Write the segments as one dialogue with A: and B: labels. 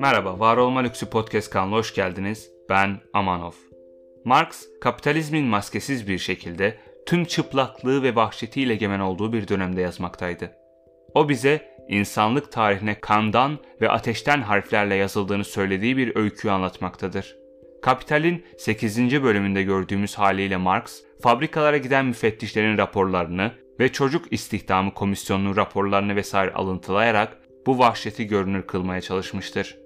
A: Merhaba, Var Olma Lüksü Podcast kanalına hoş geldiniz. Ben Amanov. Marx, kapitalizmin maskesiz bir şekilde tüm çıplaklığı ve vahşetiyle egemen olduğu bir dönemde yazmaktaydı. O bize insanlık tarihine kandan ve ateşten harflerle yazıldığını söylediği bir öyküyü anlatmaktadır. Kapital'in 8. bölümünde gördüğümüz haliyle Marx, fabrikalara giden müfettişlerin raporlarını ve çocuk istihdamı komisyonunun raporlarını vesaire alıntılayarak bu vahşeti görünür kılmaya çalışmıştır.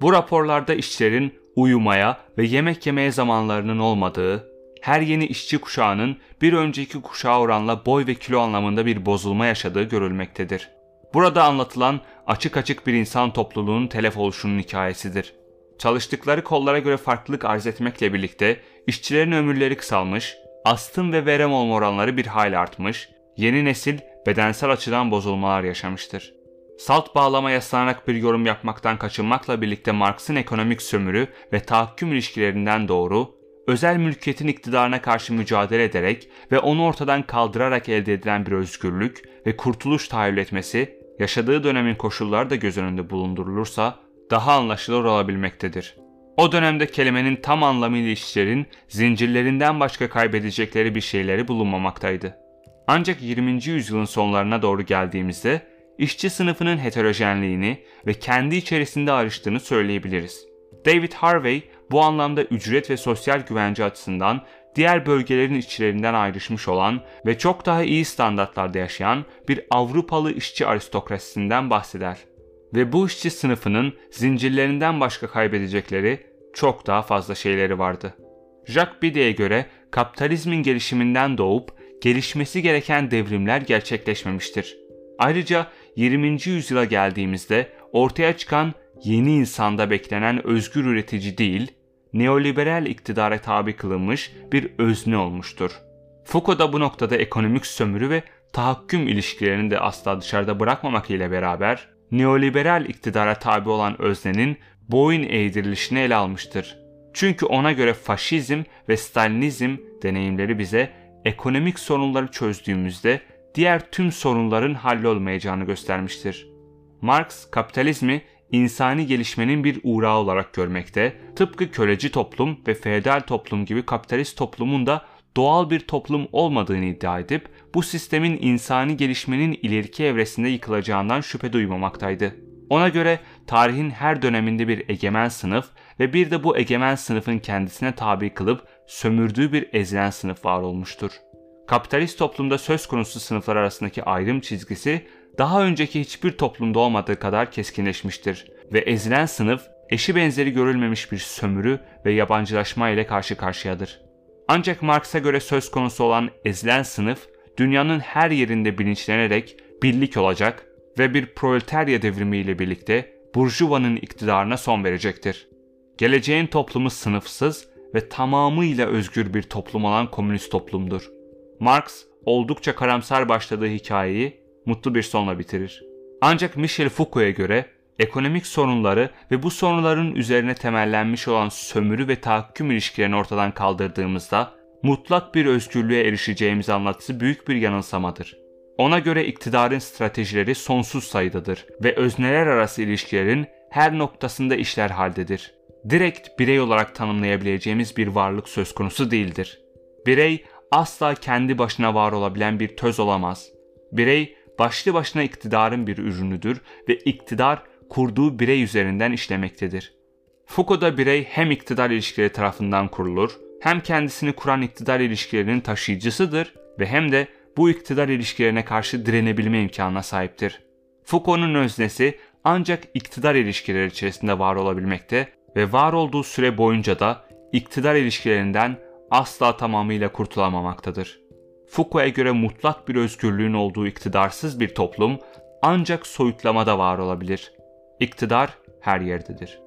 A: Bu raporlarda işçilerin uyumaya ve yemek yemeye zamanlarının olmadığı, her yeni işçi kuşağının bir önceki kuşağa oranla boy ve kilo anlamında bir bozulma yaşadığı görülmektedir. Burada anlatılan açık açık bir insan topluluğunun telef oluşunun hikayesidir. Çalıştıkları kollara göre farklılık arz etmekle birlikte işçilerin ömürleri kısalmış, astım ve verem olma oranları bir hayli artmış, yeni nesil bedensel açıdan bozulmalar yaşamıştır. Salt bağlama yaslanarak bir yorum yapmaktan kaçınmakla birlikte Marx'ın ekonomik sömürü ve tahakküm ilişkilerinden doğru, özel mülkiyetin iktidarına karşı mücadele ederek ve onu ortadan kaldırarak elde edilen bir özgürlük ve kurtuluş tahayyül etmesi, yaşadığı dönemin koşulları da göz önünde bulundurulursa daha anlaşılır olabilmektedir. O dönemde kelimenin tam anlamıyla işçilerin zincirlerinden başka kaybedecekleri bir şeyleri bulunmamaktaydı. Ancak 20. yüzyılın sonlarına doğru geldiğimizde işçi sınıfının heterojenliğini ve kendi içerisinde ayrıştığını söyleyebiliriz. David Harvey bu anlamda ücret ve sosyal güvence açısından diğer bölgelerin işçilerinden ayrışmış olan ve çok daha iyi standartlarda yaşayan bir Avrupalı işçi aristokrasisinden bahseder. Ve bu işçi sınıfının zincirlerinden başka kaybedecekleri çok daha fazla şeyleri vardı. Jacques Bidet'e göre kapitalizmin gelişiminden doğup gelişmesi gereken devrimler gerçekleşmemiştir. Ayrıca 20. yüzyıla geldiğimizde ortaya çıkan yeni insanda beklenen özgür üretici değil, neoliberal iktidara tabi kılınmış bir özne olmuştur. Foucault da bu noktada ekonomik sömürü ve tahakküm ilişkilerini de asla dışarıda bırakmamak ile beraber neoliberal iktidara tabi olan öznenin boyun eğdirilişini ele almıştır. Çünkü ona göre faşizm ve stalinizm deneyimleri bize ekonomik sorunları çözdüğümüzde diğer tüm sorunların hallolmayacağını göstermiştir. Marx kapitalizmi insani gelişmenin bir uğrağı olarak görmekte, tıpkı köleci toplum ve feodal toplum gibi kapitalist toplumun da doğal bir toplum olmadığını iddia edip bu sistemin insani gelişmenin ileriki evresinde yıkılacağından şüphe duymamaktaydı. Ona göre tarihin her döneminde bir egemen sınıf ve bir de bu egemen sınıfın kendisine tabi kılıp sömürdüğü bir ezilen sınıf var olmuştur. Kapitalist toplumda söz konusu sınıflar arasındaki ayrım çizgisi daha önceki hiçbir toplumda olmadığı kadar keskinleşmiştir ve ezilen sınıf eşi benzeri görülmemiş bir sömürü ve yabancılaşma ile karşı karşıyadır. Ancak Marx'a göre söz konusu olan ezilen sınıf dünyanın her yerinde bilinçlenerek birlik olacak ve bir proletarya devrimi ile birlikte Burjuva'nın iktidarına son verecektir. Geleceğin toplumu sınıfsız ve tamamıyla özgür bir toplum olan komünist toplumdur. Marx oldukça karamsar başladığı hikayeyi mutlu bir sonla bitirir. Ancak Michel Foucault'a göre ekonomik sorunları ve bu sorunların üzerine temellenmiş olan sömürü ve tahakküm ilişkilerini ortadan kaldırdığımızda mutlak bir özgürlüğe erişeceğimiz anlatısı büyük bir yanılsamadır. Ona göre iktidarın stratejileri sonsuz sayıdadır ve özneler arası ilişkilerin her noktasında işler haldedir. Direkt birey olarak tanımlayabileceğimiz bir varlık söz konusu değildir. Birey asla kendi başına var olabilen bir töz olamaz. Birey başlı başına iktidarın bir ürünüdür ve iktidar kurduğu birey üzerinden işlemektedir. Foucault'da birey hem iktidar ilişkileri tarafından kurulur, hem kendisini kuran iktidar ilişkilerinin taşıyıcısıdır ve hem de bu iktidar ilişkilerine karşı direnebilme imkanına sahiptir. Foucault'un öznesi ancak iktidar ilişkileri içerisinde var olabilmekte ve var olduğu süre boyunca da iktidar ilişkilerinden asla tamamıyla kurtulamamaktadır. Foucault'a göre mutlak bir özgürlüğün olduğu iktidarsız bir toplum ancak soyutlamada var olabilir. İktidar her yerdedir.